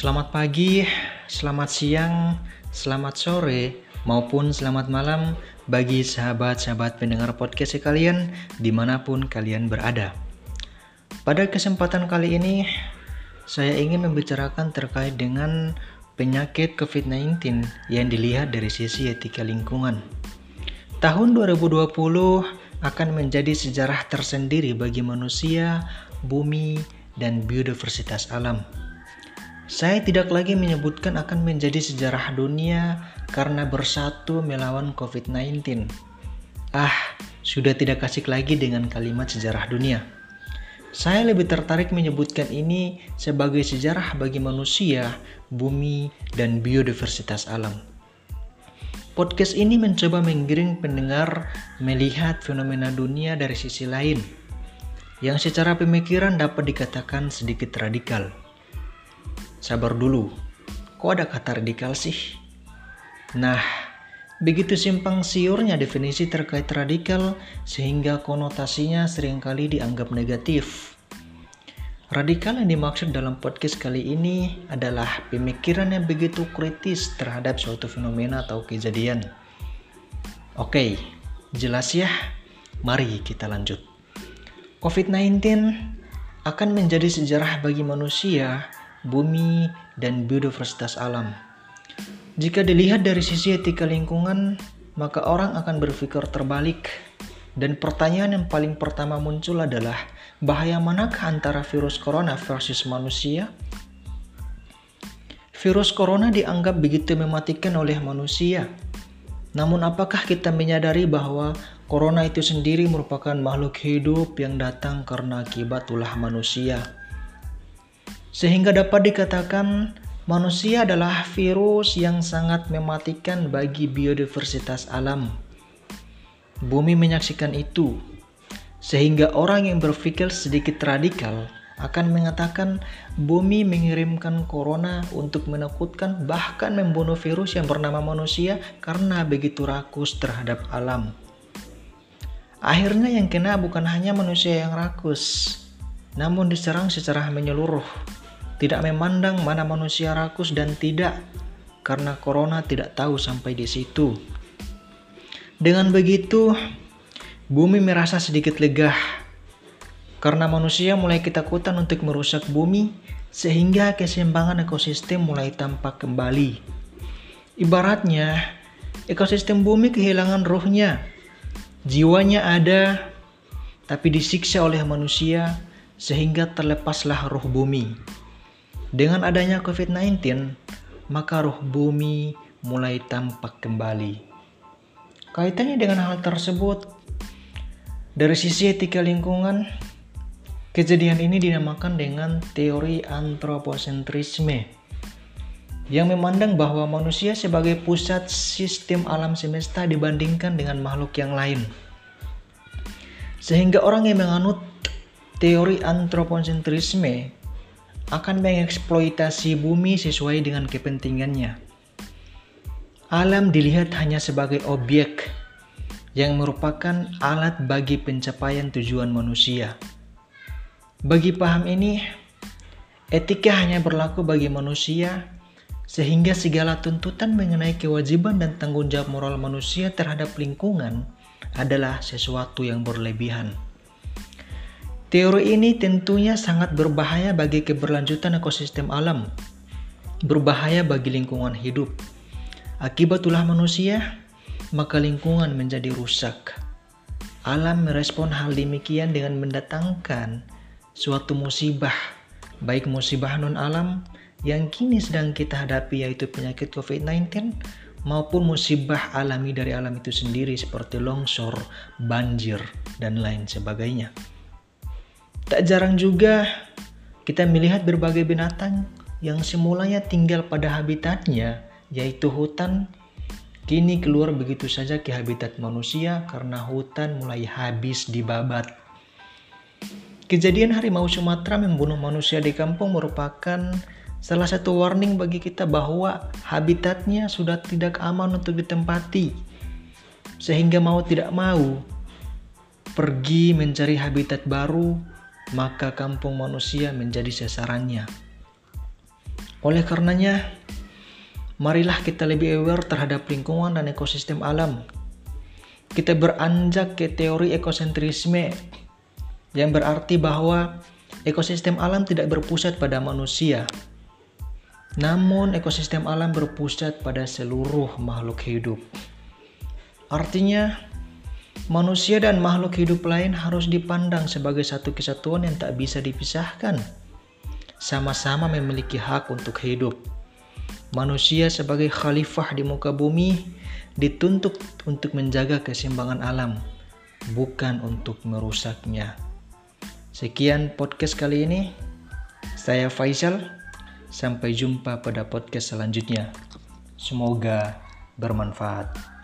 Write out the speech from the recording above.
Selamat pagi, selamat siang, selamat sore, maupun selamat malam bagi sahabat-sahabat pendengar podcast sekalian di mana pun kalian berada. Pada kesempatan kali ini, saya ingin membicarakan terkait dengan penyakit COVID-19 yang dilihat dari sisi etika lingkungan. Tahun 2020 akan menjadi sejarah tersendiri bagi manusia, bumi, dan biodiversitas alam. Saya tidak lagi menyebutkan akan menjadi sejarah dunia karena bersatu melawan COVID-19. Ah, sudah tidak kasih lagi dengan kalimat sejarah dunia. Saya lebih tertarik menyebutkan ini sebagai sejarah bagi manusia, bumi, dan biodiversitas alam. Podcast ini mencoba menggiring pendengar melihat fenomena dunia dari sisi lain, yang secara pemikiran dapat dikatakan sedikit radikal. Sabar dulu, kok ada kata radikal sih? Nah, begitu simpang siurnya definisi terkait radikal sehingga konotasinya sering kali dianggap negatif. Radikal yang dimaksud dalam podcast kali ini adalah pemikiran yang begitu kritis terhadap suatu fenomena atau kejadian. Oke, jelas ya? Mari kita lanjut. COVID-19 akan menjadi sejarah bagi manusia bumi, dan biodiversitas alam. Jika dilihat dari sisi etika lingkungan, maka orang akan berpikir terbalik. Dan pertanyaan yang paling pertama muncul adalah, bahaya manakah antara virus corona versus manusia? Virus corona dianggap begitu mematikan oleh manusia. Namun apakah kita menyadari bahwa corona itu sendiri merupakan makhluk hidup yang datang karena akibat ulah manusia? Sehingga dapat dikatakan manusia adalah virus yang sangat mematikan bagi biodiversitas alam. Bumi menyaksikan itu, sehingga orang yang berpikir sedikit radikal akan mengatakan bumi mengirimkan corona untuk menakutkan bahkan membunuh virus yang bernama manusia karena begitu rakus terhadap alam. Akhirnya yang kena bukan hanya manusia yang rakus, namun diserang secara menyeluruh tidak memandang mana manusia rakus dan tidak, karena corona tidak tahu sampai di situ. Dengan begitu, bumi merasa sedikit lega karena manusia mulai ketakutan untuk merusak bumi sehingga keseimbangan ekosistem mulai tampak kembali. Ibaratnya, ekosistem bumi kehilangan rohnya. Jiwanya ada, tapi disiksa oleh manusia sehingga terlepaslah roh bumi. Dengan adanya COVID-19, maka roh bumi mulai tampak kembali. Kaitannya dengan hal tersebut, dari sisi etika lingkungan, kejadian ini dinamakan dengan teori antroposentrisme yang memandang bahwa manusia sebagai pusat sistem alam semesta dibandingkan dengan makhluk yang lain. Sehingga orang yang menganut teori antroposentrisme akan mengeksploitasi bumi sesuai dengan kepentingannya. Alam dilihat hanya sebagai objek yang merupakan alat bagi pencapaian tujuan manusia. Bagi paham ini, etika hanya berlaku bagi manusia, sehingga segala tuntutan mengenai kewajiban dan tanggung jawab moral manusia terhadap lingkungan adalah sesuatu yang berlebihan. Teori ini tentunya sangat berbahaya bagi keberlanjutan ekosistem alam, berbahaya bagi lingkungan hidup. Akibat ulah manusia, maka lingkungan menjadi rusak. Alam merespon hal demikian dengan mendatangkan suatu musibah, baik musibah non-alam yang kini sedang kita hadapi yaitu penyakit COVID-19 maupun musibah alami dari alam itu sendiri seperti longsor, banjir, dan lain sebagainya. Tak jarang juga kita melihat berbagai binatang yang semulanya tinggal pada habitatnya, yaitu hutan, kini keluar begitu saja ke habitat manusia karena hutan mulai habis dibabat. Kejadian harimau Sumatera membunuh manusia di kampung merupakan salah satu warning bagi kita bahwa habitatnya sudah tidak aman untuk ditempati. Sehingga mau tidak mau pergi mencari habitat baru maka kampung manusia menjadi sasarannya. Oleh karenanya, marilah kita lebih aware terhadap lingkungan dan ekosistem alam. Kita beranjak ke teori ekosentrisme yang berarti bahwa ekosistem alam tidak berpusat pada manusia. Namun ekosistem alam berpusat pada seluruh makhluk hidup. Artinya, manusia dan makhluk hidup lain harus dipandang sebagai satu kesatuan yang tak bisa dipisahkan. Sama-sama memiliki hak untuk hidup Manusia sebagai khalifah di muka bumi dituntut untuk menjaga keseimbangan alam, bukan untuk merusaknya. Sekian podcast kali ini. Saya Faisal. Sampai jumpa pada podcast selanjutnya. Semoga bermanfaat.